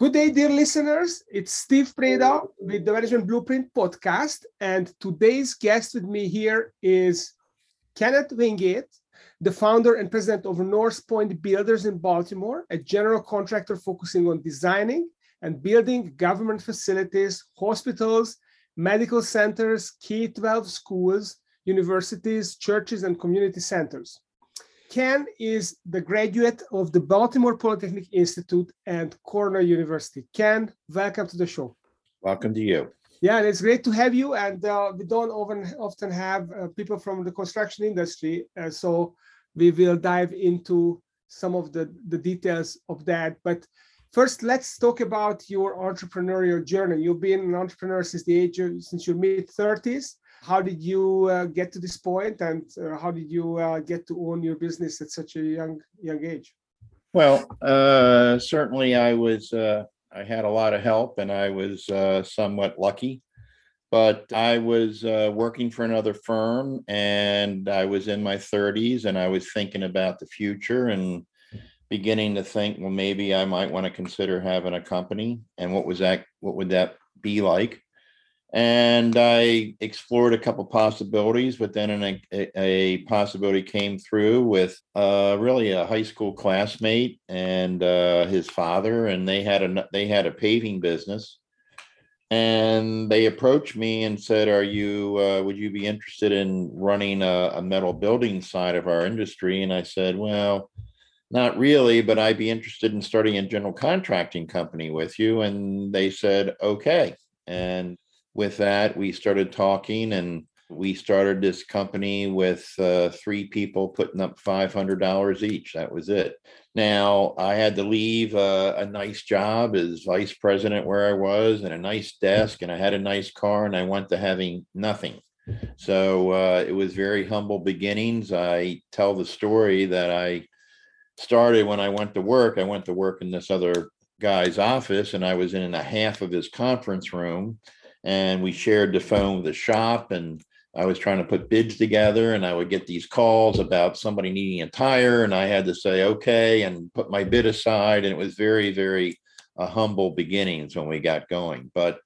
Good day, dear listeners. It's Steve Preda with the Management Blueprint podcast. And today's guest with me here is Kenneth Wingate, the founder and president of North Point Builders in Baltimore, a general contractor focusing on designing and building government facilities, hospitals, medical centers, K 12 schools, universities, churches, and community centers. Ken is the graduate of the Baltimore Polytechnic Institute and Cornell University. Ken, welcome to the show. Welcome to you. Yeah, and it's great to have you. And uh, we don't often, often have uh, people from the construction industry. Uh, so we will dive into some of the, the details of that. But first, let's talk about your entrepreneurial journey. You've been an entrepreneur since the age of, since your mid 30s how did you uh, get to this point and uh, how did you uh, get to own your business at such a young young age? Well uh, certainly i was uh, i had a lot of help and i was uh, somewhat lucky. But i was working for another firm and i was in my 30s and i was thinking about the future and beginning to think well maybe i might want to consider having a company and what was that what would that be like and I explored a couple possibilities, but then an, a, a, possibility came through with uh, really a high school classmate and uh, his father, and they had a they had a paving business, and they approached me and said, "Are you uh, would you be interested in running a, a metal building side of our industry?" And I said, "Well." Not really, but I'd be interested in starting a general contracting company with you. And they said, okay. And with that, we started talking and we started this company with uh, three people putting up $500 each. That was it. Now, I had to leave uh, a nice job as vice president where I was and a nice desk, and I had a nice car, and I went to having nothing. So uh, it was very humble beginnings. I tell the story that I started when I went to work. I went to work in this other guy's office, and I was in a half of his conference room and we shared the phone with the shop and I was trying to put bids together and I would get these calls about somebody needing a tire and I had to say okay and put my bid aside and it was very very uh, humble beginnings when we got going. But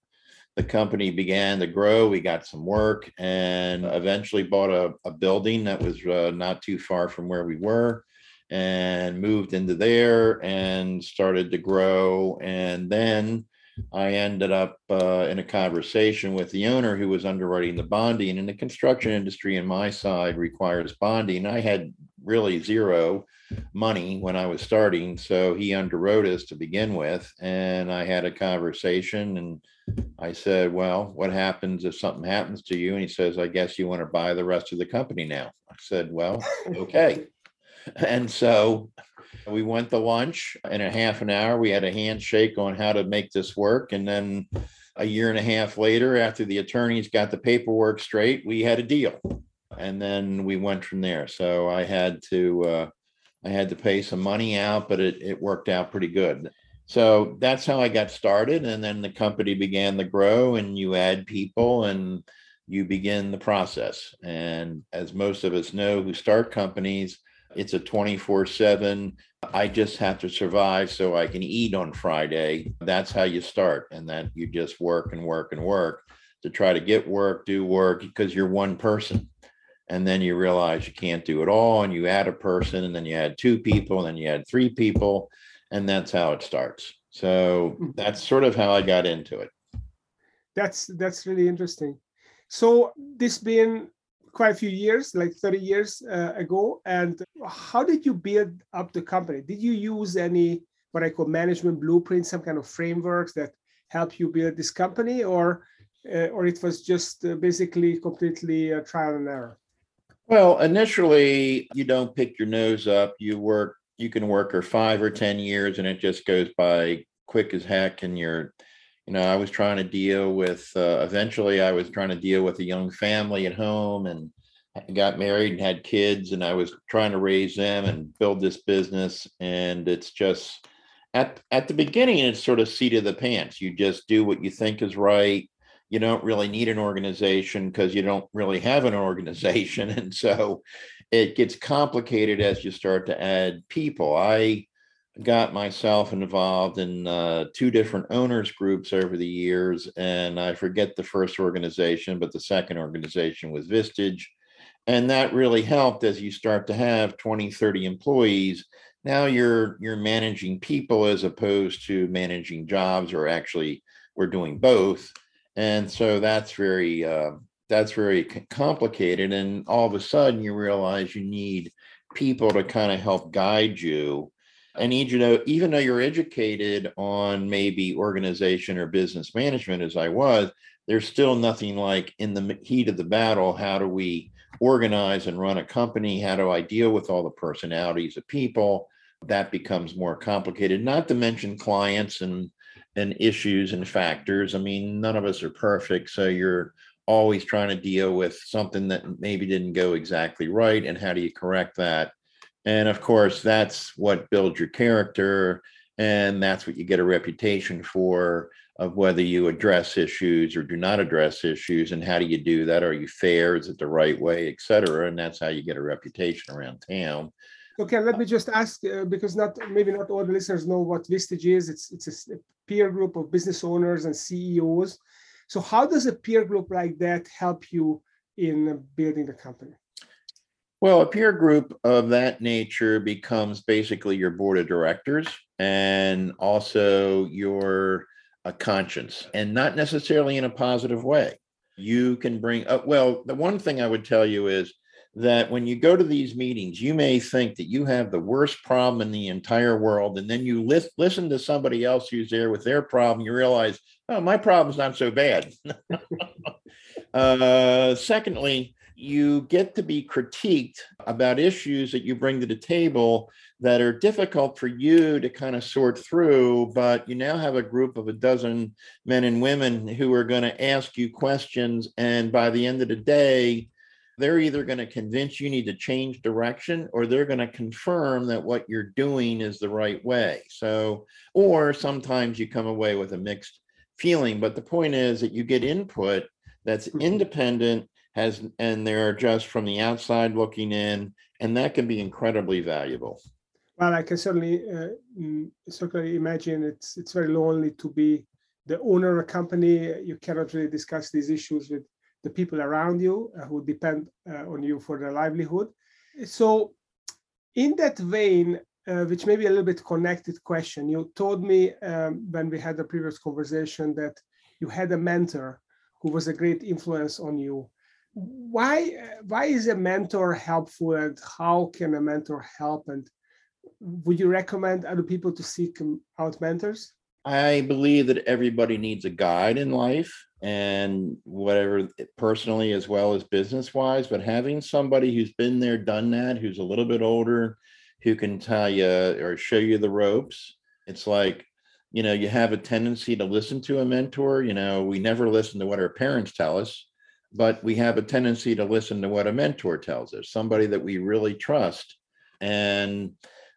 the company began to grow we got some work and eventually bought a, a building that was uh, not too far from where we were and moved into there and started to grow and then I ended up uh, in a conversation with the owner who was underwriting the bonding. And the construction industry in my side requires bonding. I had really zero money when I was starting. So he underwrote us to begin with. And I had a conversation and I said, Well, what happens if something happens to you? And he says, I guess you want to buy the rest of the company now. I said, Well, okay. and so we went to lunch in a half an hour. We had a handshake on how to make this work. And then a year and a half later, after the attorneys got the paperwork straight, we had a deal. And then we went from there. So I had to uh, I had to pay some money out, but it, it worked out pretty good. So that's how I got started. And then the company began to grow and you add people and you begin the process. And as most of us know who start companies, it's a 24 7. I just have to survive so I can eat on Friday. That's how you start. And then you just work and work and work to try to get work, do work because you're one person. And then you realize you can't do it all. And you add a person, and then you add two people, and then you add three people. And that's how it starts. So hmm. that's sort of how I got into it. That's that's really interesting. So this being quite a few years, like 30 years uh, ago. And how did you build up the company? Did you use any what I call management blueprints, some kind of frameworks that help you build this company, or uh, or it was just uh, basically completely a trial and error? Well, initially, you don't pick your nose up. You work. You can work for five or ten years, and it just goes by quick as heck, and you're you know i was trying to deal with uh, eventually i was trying to deal with a young family at home and got married and had kids and i was trying to raise them and build this business and it's just at at the beginning it's sort of seat of the pants. You just do what you think is right. You don't really need an organization because you don't really have an organization. And so it gets complicated as you start to add people. I got myself involved in uh, two different owners groups over the years, and I forget the first organization, but the second organization was Vistage. And that really helped as you start to have 20, 30 employees. Now you're you're managing people as opposed to managing jobs, or actually we're doing both. And so that's very uh, that's very complicated. And all of a sudden you realize you need people to kind of help guide you I need you to, know, even though you're educated on maybe organization or business management, as I was, there's still nothing like in the heat of the battle. How do we organize and run a company? How do I deal with all the personalities of people? That becomes more complicated, not to mention clients and and issues and factors. I mean, none of us are perfect. So you're always trying to deal with something that maybe didn't go exactly right. And how do you correct that? And of course, that's what builds your character. And that's what you get a reputation for of whether you address issues or do not address issues. And how do you do that? Are you fair? Is it the right way, et cetera? And that's how you get a reputation around town. Okay, let me just ask uh, because not maybe not all the listeners know what Vistage is. It's it's a peer group of business owners and CEOs. So how does a peer group like that help you in building the company? Well, a peer group of that nature becomes basically your board of directors and also your a conscience, and not necessarily in a positive way. You can bring up, well, the one thing I would tell you is that when you go to these meetings, you may think that you have the worst problem in the entire world. And then you li- listen to somebody else who's there with their problem, you realize, oh, my problem's not so bad. uh, secondly, you get to be critiqued about issues that you bring to the table that are difficult for you to kind of sort through, but you now have a group of a dozen men and women who are going to ask you questions. And by the end of the day, they're either going to convince you need to change direction or they're going to confirm that what you're doing is the right way. So, or sometimes you come away with a mixed feeling. But the point is that you get input that's mm-hmm. independent has and they're just from the outside looking in and that can be incredibly valuable. Well i can certainly uh, mm, certainly imagine it's it's very lonely to be the owner of a company. You cannot really discuss these issues with the people around you uh, who depend uh, on you for their livelihood. So in that vein uh, which may be a little bit connected question you told me um, when we had the previous conversation that you had a mentor who was a great influence on you why why is a mentor helpful and how can a mentor help? And would you recommend other people to seek out mentors? I believe that everybody needs a guide in life and whatever personally as well as business wise but having somebody who's been there done that who's a little bit older who can tell you or show you the ropes it's like you know you have a tendency to listen to a mentor you know we never listen to what our parents tell us but we have a tendency to listen to what a mentor tells us, somebody that we really trust. And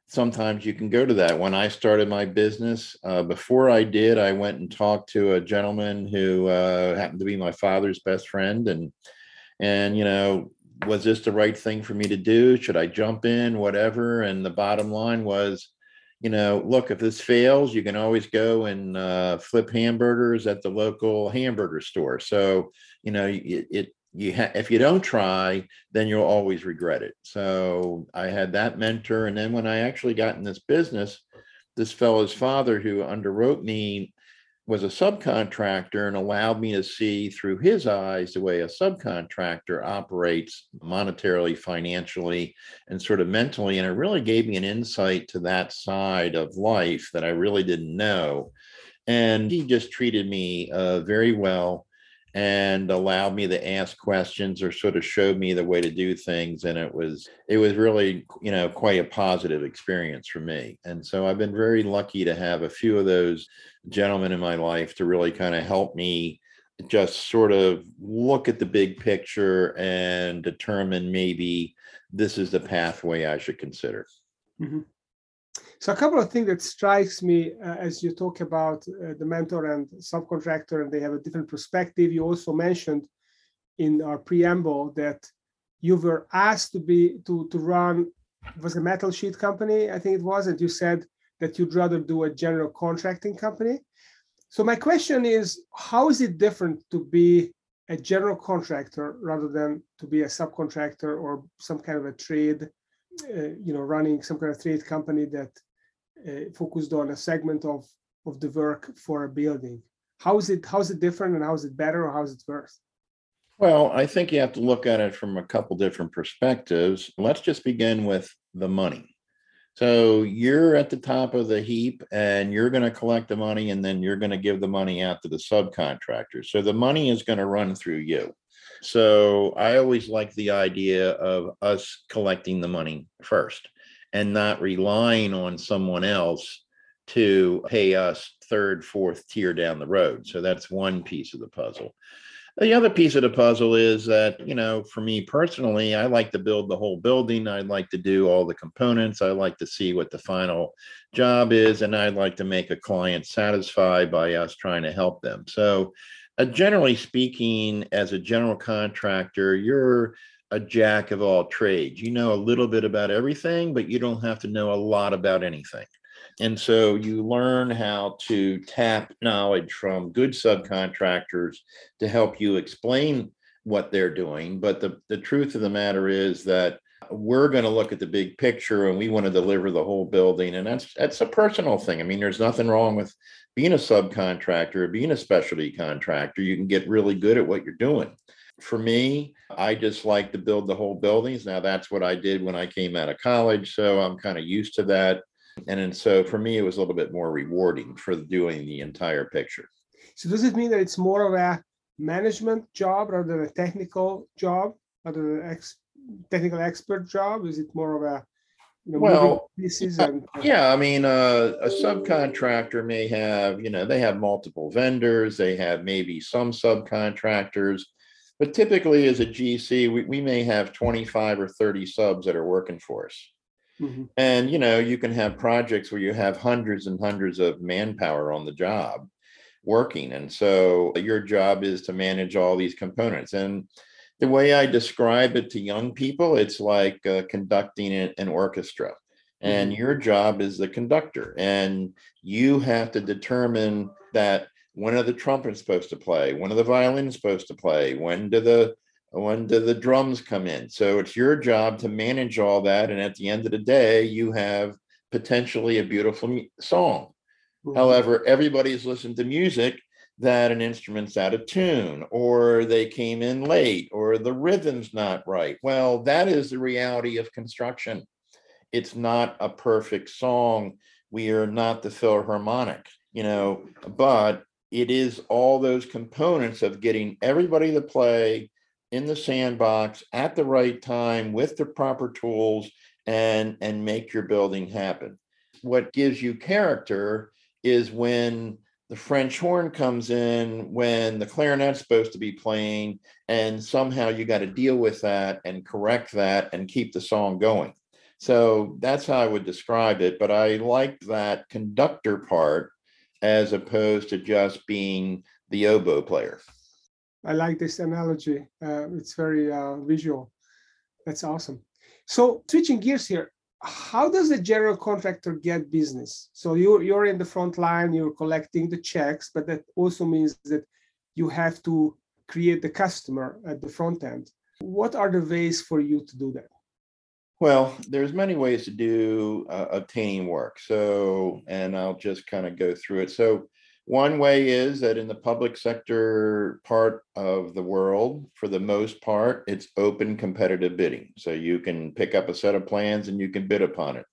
sometimes you can go to that. When I started my business, uh, before I did, I went and talked to a gentleman who uh, happened to be my father's best friend, and and you know, was this the right thing for me to do? Should I jump in? Whatever. And the bottom line was, you know, look, if this fails, you can always go and uh, flip hamburgers at the local hamburger store. So, you know, it, it you ha- if you don't try, then you'll always regret it. So I had that mentor, and then when I actually got in this business, this fellow's father who underwrote me was a subcontractor and allowed me to see through his eyes the way a subcontractor operates monetarily, financially, and sort of mentally. And it really gave me an insight to that side of life that I really didn't know. And he just treated me uh, very well and allowed me to ask questions or sort of showed me the way to do things. And it was it was really you know quite a positive experience for me. And so i've been very lucky to have a few of those gentlemen in my life to really kind of help me just sort of look at the big picture and determine maybe this is the pathway i should consider. Mm-hmm. So a couple of things that strikes me uh, as you talk about uh, the mentor and subcontractor, and they have a different perspective. You also mentioned in our preamble that you were asked to be to to run was a metal sheet company, I think it was, and you said that you'd rather do a general contracting company. So my question is, how is it different to be a general contractor rather than to be a subcontractor or some kind of a trade, uh, you know, running some kind of trade company that focused on a segment of of the work for a building? How is it? How is it different, and how is it better, or how is it worse? Well, I think you have to look at it from a couple different perspectives. Let's just begin with the money. So you're at the top of the heap and you're going to collect the money and then you're going to give the money out to the subcontractor. So the money is going to run through you. So I always like the idea of us collecting the money first and not relying on someone else to pay us third, fourth tier down the road. So that's one piece of the puzzle. The other piece of the puzzle is that, you know, for me personally, I like to build the whole building. I like to do all the components. I like to see what the final job is, and I'd like to make a client satisfied by us trying to help them. So, uh, generally speaking, as a general contractor, you're a jack of all trades. You know a little bit about everything, but you don't have to know a lot about anything. And so you learn how to tap knowledge from good subcontractors to help you explain what they're doing. But the, the truth of the matter is that we're going to look at the big picture and we want to deliver the whole building. And that's that's a personal thing. I mean, there's nothing wrong with being a subcontractor, or being a specialty contractor. You can get really good at what you're doing. For me, I just like to build the whole buildings. Now that's what I did when I came out of college. So I'm kind of used to that. And then so for me, it was a little bit more rewarding for doing the entire picture. So does it mean that it's more of a management job rather than a technical job, rather than an ex- technical expert job? Is it more of a you know, Well, pieces yeah, and Yeah, I mean, uh, a subcontractor may have, you know, they have multiple vendors, they have maybe some subcontractors. But typically as a GC, we, we may have 25 or 30 subs that are working for us. Mhm. And you know, you can have projects where you have hundreds and hundreds of manpower on the job working. And so your job is to manage all these components. And the way I describe it to young people, it's like uh, conducting an an orchestra. And your job is the conductor. And you have to determine that when are the trumpets supposed to play? When are the violins supposed to play? When do the when do the drums come in? So it's your job to manage all that. And at the end of the day, you have potentially a beautiful song. Mhm. However, everybody's listened to music that an instrument's out of tune, or they came in late, or the rhythm's not right. Well, that is the reality of construction. It's not a perfect song. We are not the Philharmonic, you know, but it is all those components of getting everybody to play in the sandbox at the right time with the proper tools and and make your building happen. What gives you character is when the French horn comes in, when the clarinet's supposed to be playing, and somehow you got to deal with that and correct that and keep the song going. So that's how I would describe it. But I like that conductor part as opposed to just being the oboe player. I like this analogy. Uh, it's very uh, visual. That's awesome. So switching gears here, how does a general contractor get business? So you're you're in the front line, you're collecting the checks, but that also means that you have to create the customer at the front end. What are the ways for you to do that? Well, there's many ways to do uh, obtaining work. So, and I'll just kind of go through it. So, one way is that in the public sector part of the world, for the most part, it's open competitive bidding. So you can pick up a set of plans and you can bid upon it.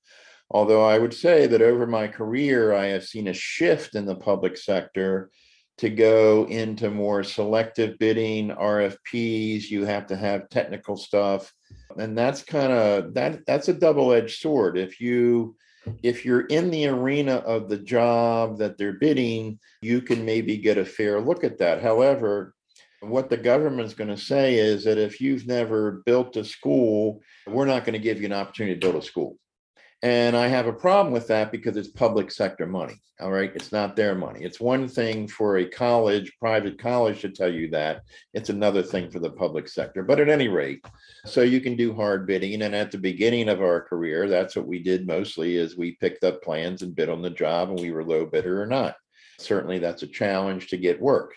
Although I would say that over my career, I have seen a shift in the public sector to go into more selective bidding, RFPs. You have to have technical stuff. And that's kind of that that's a double-edged sword. If you if you're in the arena of the job that they're bidding you can maybe get a fair look at that. However what the government's going to say is that if you've never built a school we're not going to give you an opportunity to build a school And I have a problem with that because it's public sector money. All right. It's not their money. It's one thing for a college, private college to tell you that. It's another thing for the public sector. But at any rate, so you can do hard bidding. And at the beginning of our career, that's what we did mostly is we picked up plans and bid on the job and we were low bidder or not. Certainly that's a challenge to get work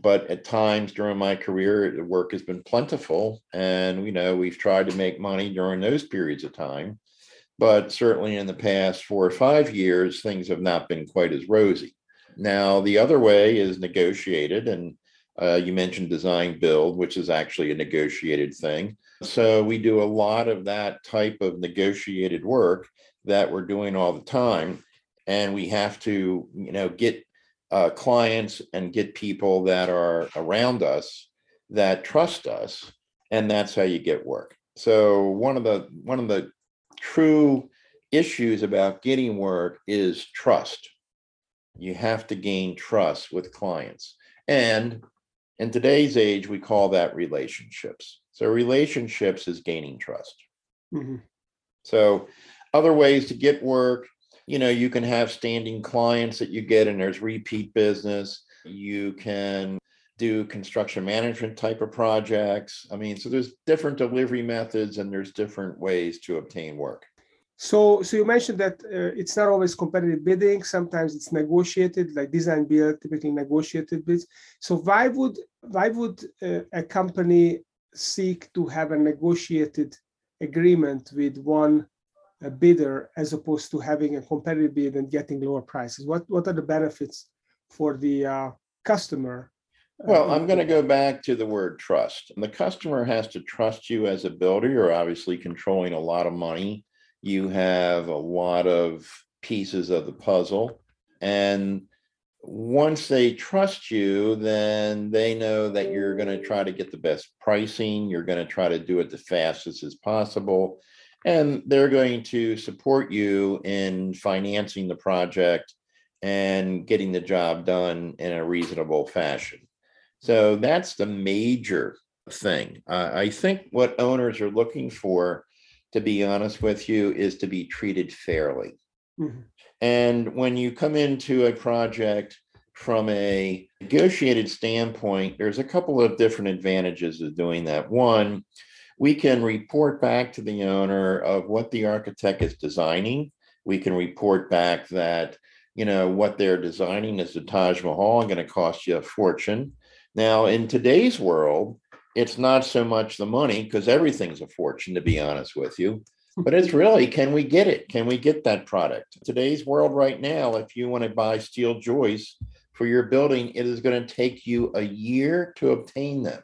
but at times during my career work has been plentiful and you know we've tried to make money during those periods of time but certainly in the past four or five years, things have not been quite as rosy. Now, the other way is negotiated, and uh, you mentioned design build, which is actually a negotiated thing. So we do a lot of that type of negotiated work that we're doing all the time, and we have to, you know, get uh, clients and get people that are around us that trust us, and that's how you get work. So one of the one of the true issues about getting work is trust. You have to gain trust with clients. And in today's age, we call that relationships. So, relationships is gaining trust. Mm-hmm. So, other ways to get work, you know, you can have standing clients that you get, and there's repeat business. You can do construction management type of projects. I mean, so there's different delivery methods and there's different ways to obtain work. So, so you mentioned that uh, it's not always competitive bidding. Sometimes it's negotiated, like design build, typically negotiated bids. So, why would why would uh, a company seek to have a negotiated agreement with one uh, bidder as opposed to having a competitive bid and getting lower prices? What what are the benefits for the uh, customer well, I'm um, going to go back to the word trust. And the customer has to trust you as a builder. You're obviously controlling a lot of money. You have a lot of pieces of the puzzle. And once they trust you, then they know that you're going to try to get the best pricing. You're going to try to do it the fastest as possible. And they're going to support you in financing the project and getting the job done in a reasonable fashion. So that's the major thing. Uh, I think what owners are looking for, to be honest with you, is to be treated fairly. Mm-hmm. And when you come into a project from a negotiated standpoint, there's a couple of different advantages of doing that. One, we can report back to the owner of what the architect is designing. We can report back that, you know, what they're designing is the Taj Mahal going to cost you a fortune. Now, in today's world, it's not so much the money because everything's a fortune, to be honest with you. But it's really, can we get it? Can we get that product? Today's world, right now, if you want to buy steel joists for your building, it is going to take you a year to obtain them.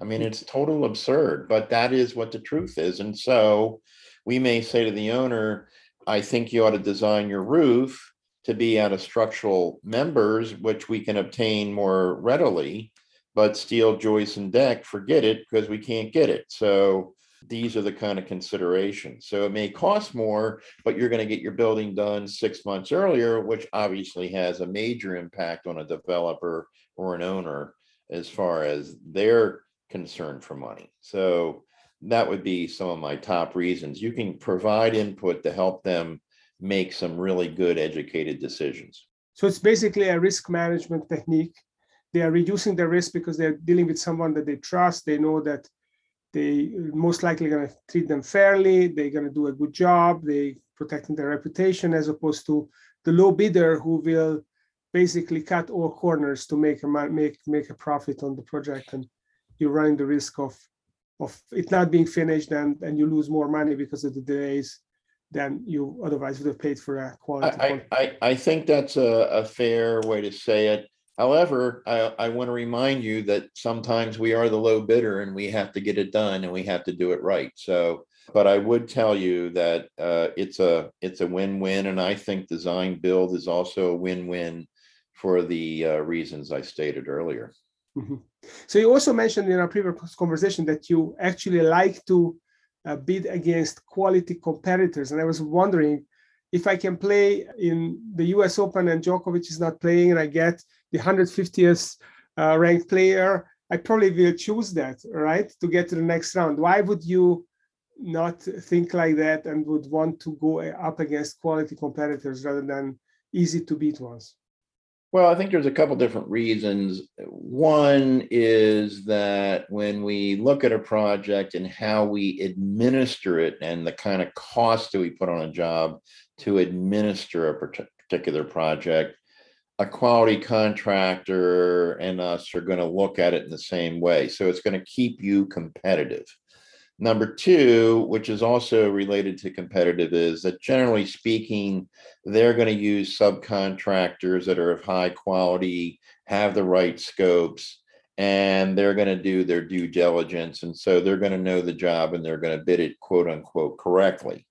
I mean, it's total absurd, but that is what the truth is. And so we may say to the owner, I think you ought to design your roof to be out of structural members, which we can obtain more readily but steel joists and deck, forget it because we can't get it. So these are the kind of considerations. So it may cost more, but you're going to get your building done six months earlier, which obviously has a major impact on a developer or an owner as far as their concern for money. So that would be some of my top reasons. You can provide input to help them make some really good educated decisions. So it's basically a risk management technique they are reducing the risk because they're dealing with someone that they trust. They know that they most likely going to treat them fairly. They're going to do a good job. They protecting their reputation as opposed to the low bidder who will basically cut all corners to make a make make a profit on the project, and you're running the risk of of it not being finished and and you lose more money because of the delays than you otherwise would have paid for a quality. I, I, I think that's a, a fair way to say it. However, I, I want to remind you that sometimes we are the low bidder and we have to get it done and we have to do it right. So, but I would tell you that uh, it's a it's a win-win, and I think design build is also a win-win for the uh, reasons I stated earlier. Mm-hmm. So you also mentioned in our previous conversation that you actually like to uh, bid against quality competitors, and I was wondering if I can play in the U.S. Open and Djokovic is not playing, and I get the 150th uh, ranked player, I probably will choose that, right, to get to the next round. Why would you not think like that and would want to go up against quality competitors rather than easy to beat ones? Well, I think there's a couple different reasons. One is that when we look at a project and how we administer it and the kind of cost that we put on a job to administer a particular project, a quality contractor and us are going to look at it in the same way. So it's going to keep you competitive. Number two, which is also related to competitive, is that generally speaking, they're going to use subcontractors that are of high quality, have the right scopes, and they're going to do their due diligence. And so they're going to know the job and they're going to bid it, quote unquote, correctly.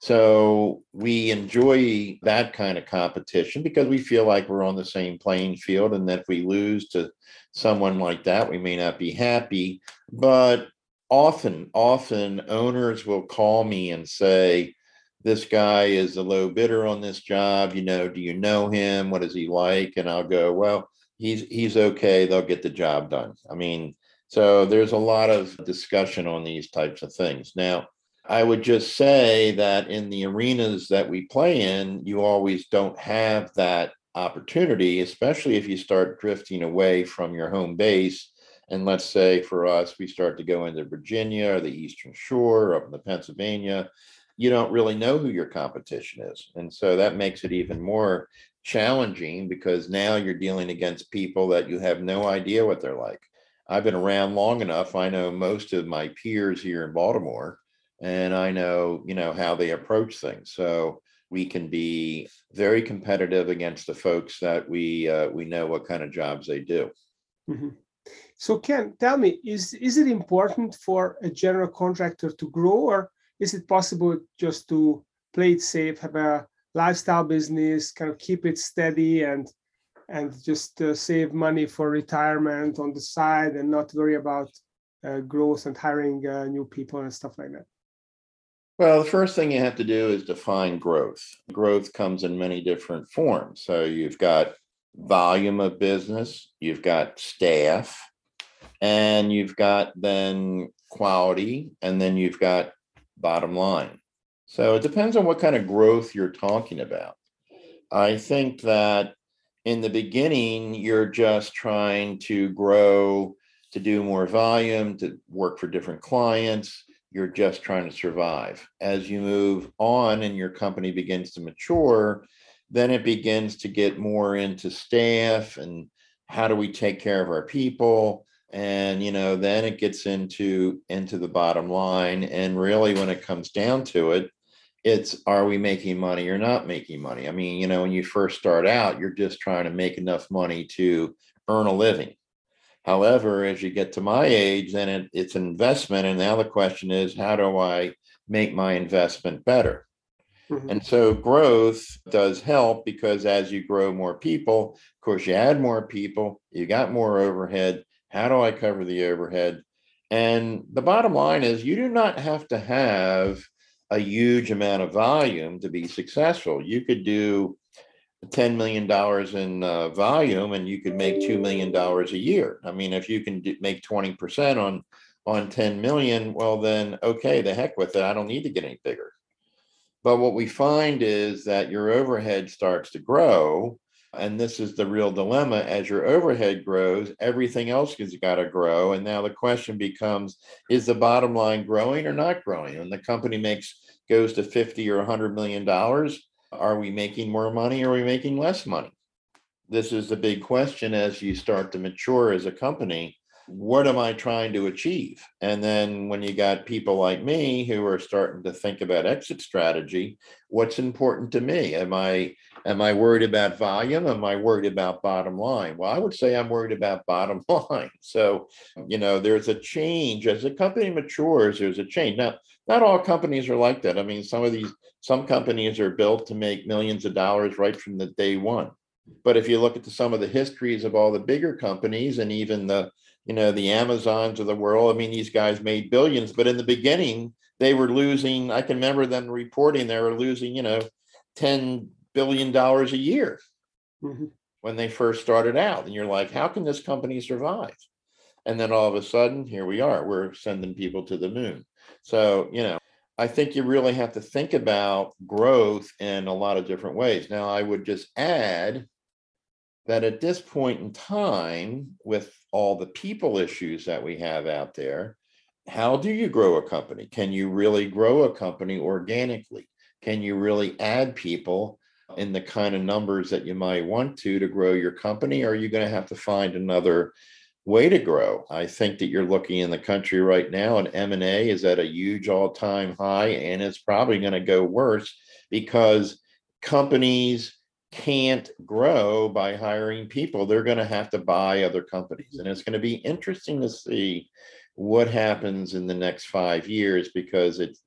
So we enjoy that kind of competition because we feel like we're on the same playing field. And that if we lose to someone like that, we may not be happy. But often, often owners will call me and say, this guy is a low bidder on this job. You know, do you know him? What is he like? And I'll go, well, he's he's okay. They'll get the job done. I mean, so there's a lot of discussion on these types of things. Now, I would just say that in the arenas that we play in, you always don't have that opportunity, especially if you start drifting away from your home base and let's say for us, we start to go into Virginia or the Eastern Shore, up in the Pennsylvania, you don't really know who your competition is. And so that makes it even more challenging because now you're dealing against people that you have no idea what they're like. I've been around long enough. I know most of my peers here in Baltimore, and I know, you know, how they approach things. So we can be very competitive against the folks that we uh, we know what kind of jobs they do. Mm-hmm. So Ken, tell me, is, is it important for a general contractor to grow or is it possible just to play it safe, have a lifestyle business, kind of keep it steady and and just uh, save money for retirement on the side and not worry about uh, growth and hiring uh, new people and stuff like that? Well, the first thing you have to do is define growth. Growth comes in many different forms. So you've got volume of business, you've got staff, and you've got then quality, and then you've got bottom line. So it depends on what kind of growth you're talking about. I think that in the beginning, you're just trying to grow to do more volume, to work for different clients. You're just trying to survive. As you move on and your company begins to mature, then it begins to get more into staff and how do we take care of our people? And you know then it gets into into the bottom line. And really when it comes down to it it's are we making money or not making money? I mean you know when you first start out you're just trying to make enough money to earn a living however as you get to my age then it, it's an investment and now the question is how do i make my investment better Mm-hmm. And so growth does help because as you grow more people, of course, you add more people, you got more overhead. How do I cover the overhead? And the bottom line is you do not have to have a huge amount of volume to be successful. You could do $10 million in uh, volume and you could make $2 million a year. I mean, if you can do, make 20% on, on 10 million, well, then okay, the heck with it. I don't need to get any bigger. But what we find is that your overhead starts to grow. And this is the real dilemma. As your overhead grows, everything else has got to grow. And now the question becomes is the bottom line growing or not growing? When the company makes goes to 50 or 100 million dollars, are we making more money or are we making less money? This is the big question as you start to mature as a company what am I trying to achieve? And then when you got people like me who are starting to think about exit strategy, what's important to me? Am I am I worried about volume? Am I worried about bottom line? Well, I would say I'm worried about bottom line. So, you know, there's a change as a company matures, there's a change. Now, not all companies are like that. I mean, some of these some companies are built to make millions of dollars right from the day one. But if you look at the, some of the histories of all the bigger companies and even the you know, the Amazons of the world. I mean, these guys made billions, but in the beginning, they were losing. I can remember them reporting they were losing, you know, $10 billion a year mm-hmm. when they first started out. And you're like, how can this company survive? And then all of a sudden, here we are. We're sending people to the moon. So, you know, I think you really have to think about growth in a lot of different ways. Now, I would just add that at this point in time, with all the people issues that we have out there, how do you grow a company? Can you really grow a company organically? Can you really add people in the kind of numbers that you might want to to grow your company? Or are you going to have to find another way to grow? I think that you're looking in the country right now, and M and A is at a huge all-time high, and it's probably going to go worse because companies can't grow by hiring people. They're going to have to buy other companies, and it's going to be interesting to see what happens in the next five years because it's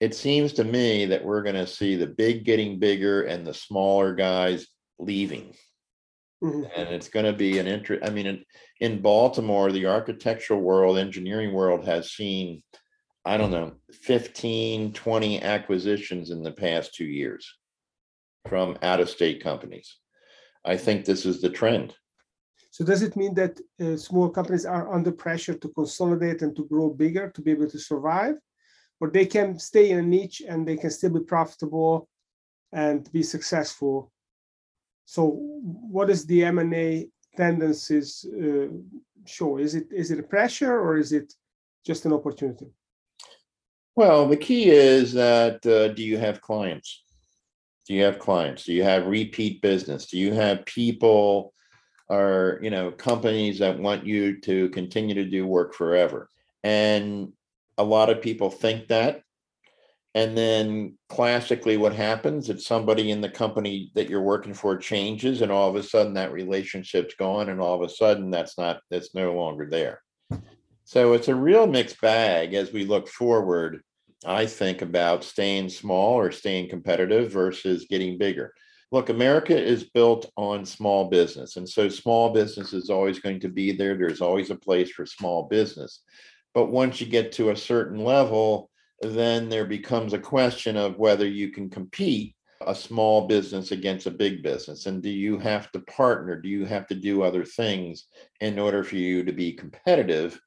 it seems to me that we're going to see the big getting bigger and the smaller guys leaving. Mhm. And it's going to be an interest. I mean, in, in Baltimore, the architectural world, engineering world has seen, I don't know, 15, 20 acquisitions in the past two years from out of state companies. I think this is the trend. So does it mean that uh, small companies are under pressure to consolidate and to grow bigger to be able to survive? Or they can stay in a niche and they can still be profitable and be successful? So what is the M&A tendencies uh, show? Is it is it a pressure or is it just an opportunity? Well, the key is that uh, do you have clients? Do you have clients? Do you have repeat business? Do you have people or you know companies that want you to continue to do work forever? And a lot of people think that. And then classically, what happens? It's somebody in the company that you're working for changes, and all of a sudden that relationship's gone, and all of a sudden that's not that's no longer there. So it's a real mixed bag as we look forward. I think about staying small or staying competitive versus getting bigger. Look, America is built on small business. And so small business is always going to be there. There's always a place for small business. But once you get to a certain level, then there becomes a question of whether you can compete a small business against a big business. And do you have to partner? Do you have to do other things in order for you to be competitive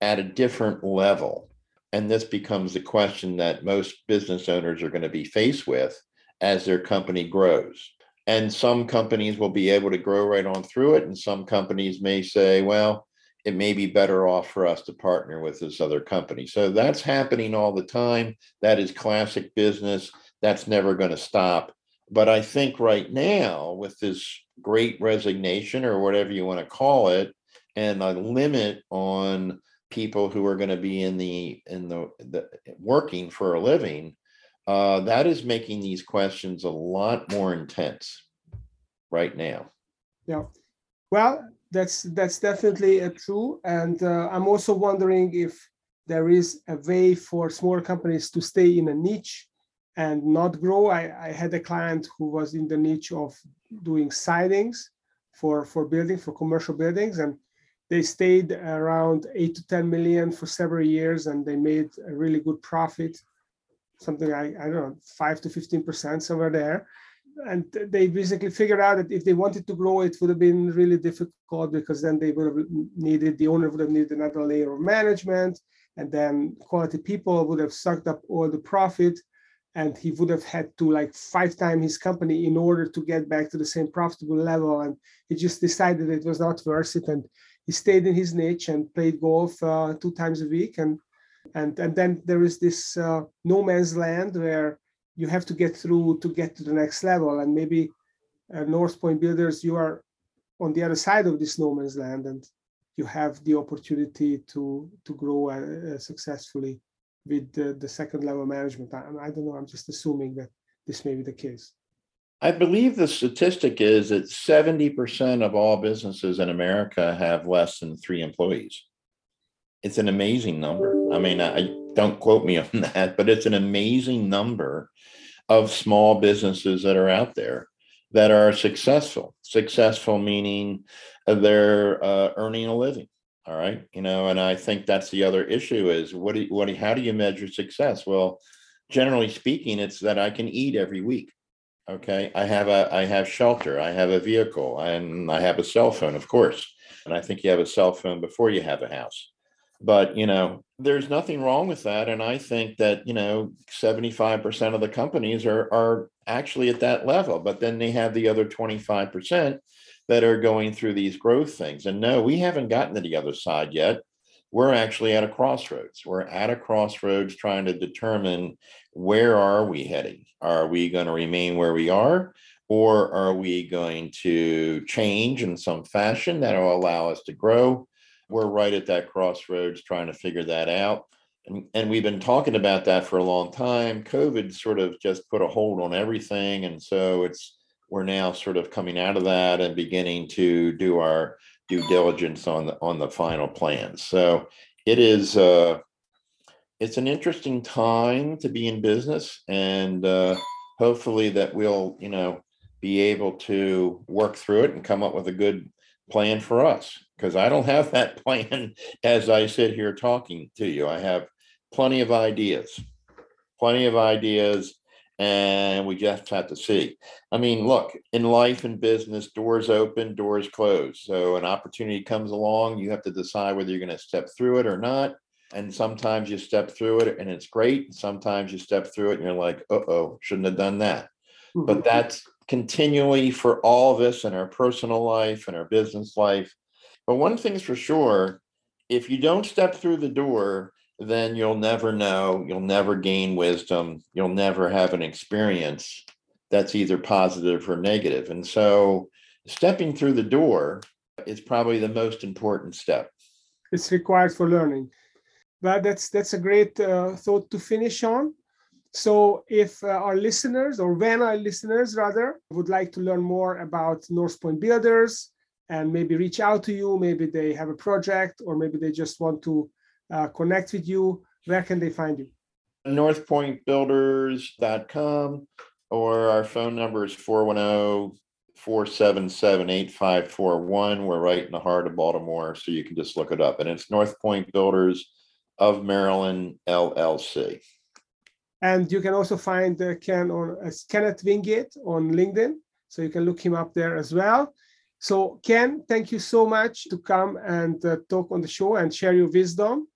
at a different level? And this becomes the question that most business owners are going to be faced with as their company grows. And some companies will be able to grow right on through it. And some companies may say, well, it may be better off for us to partner with this other company. So that's happening all the time. That is classic business. That's never going to stop. But I think right now, with this great resignation or whatever you want to call it, and a limit on people who are going to be in the in the, the working for a living, uh, that is making these questions a lot more intense right now. Yeah. Well, that's that's definitely true, and uh, I'm also wondering if there is a way for smaller companies to stay in a niche and not grow. I, I had a client who was in the niche of doing sidings for for building for commercial buildings, and they stayed around eight to ten million for several years, and they made a really good profit, something like I don't know five to fifteen percent somewhere there and they basically figured out that if they wanted to grow, it would have been really difficult because then they would have needed the owner would have needed another layer of management, and then quality people would have sucked up all the profit, and he would have had to like five times his company in order to get back to the same profitable level. And he just decided it was not worth it, and he stayed in his niche and played golf uh, two times a week, and and and then there is this uh, no man's land where you have to get through to get to the next level. And maybe uh, North Point Builders, you are on the other side of this no man's land, and you have the opportunity to to grow uh, successfully with the, the second level management. I, I don't know. I'm just assuming that this may be the case. I believe the statistic is that 70% of all businesses in America have less than three employees. It's an amazing number. I mean, I don't quote me on that, but it's an amazing number of small businesses that are out there that are successful. Successful meaning they're uh, earning a living. All right, you know, and I think that's the other issue is what do you, what do, how do you measure success? Well, generally speaking, it's that I can eat every week. Okay, I have a I have shelter, I have a vehicle, and I have a cell phone, of course. And I think you have a cell phone before you have a house But, you know, there's nothing wrong with that. And I think that, you know, 75% of the companies are, are actually at that level, but then they have the other 25% that are going through these growth things. And no, we haven't gotten to the other side yet. We're actually at a crossroads. We're at a crossroads trying to determine where are we heading? Are we going to remain where we are? Or are we going to change in some fashion that will allow us to grow? We're right at that crossroads trying to figure that out. And, and we've been talking about that for a long time. COVID sort of just put a hold on everything. And so it's, we're now sort of coming out of that and beginning to do our due diligence on the, on the final plans. So it is, uh, it's an interesting time to be in business and, uh, hopefully that we'll, you know, be able to work through it and come up with a good plan for us. Because I don't have that plan as I sit here talking to you. I have plenty of ideas, plenty of ideas, and we just have to see. I mean, look, in life and business, doors open, doors close. So an opportunity comes along, you have to decide whether you're going to step through it or not. And sometimes you step through it and it's great. Sometimes you step through it and you're like, uh oh, shouldn't have done that. But that's continually for all of us in our personal life and our business life. But one thing's for sure if you don't step through the door, then you'll never know, you'll never gain wisdom, you'll never have an experience that's either positive or negative. And so stepping through the door is probably the most important step. It's required for learning. But that's that's a great uh, thought to finish on. So if uh, our listeners or when our listeners rather would like to learn more about North Point Builders and maybe reach out to you, maybe they have a project or maybe they just want to uh, connect with you, where can they find you? northpointbuilders.com or our phone number is 410 477 8541. We're right in the heart of Baltimore, so you can just look it up. And it's North Point Builders of Maryland LLC. And you can also find uh, Ken on uh, Kenneth Wingate on LinkedIn. So you can look him up there as well. So Ken, thank you so much to come and uh, talk on the show and share your wisdom.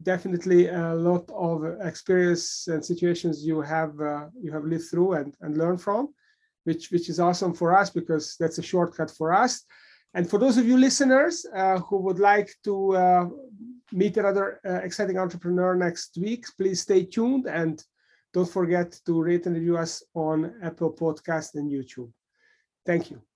Definitely a lot of experience and situations you have uh, you have lived through and, and learned from, which which is awesome for us because that's a shortcut for us. And for those of you listeners uh, who would like to uh, meet another exciting entrepreneur next week, please stay tuned and don't forget to rate and review us on Apple Podcast and YouTube. Thank you.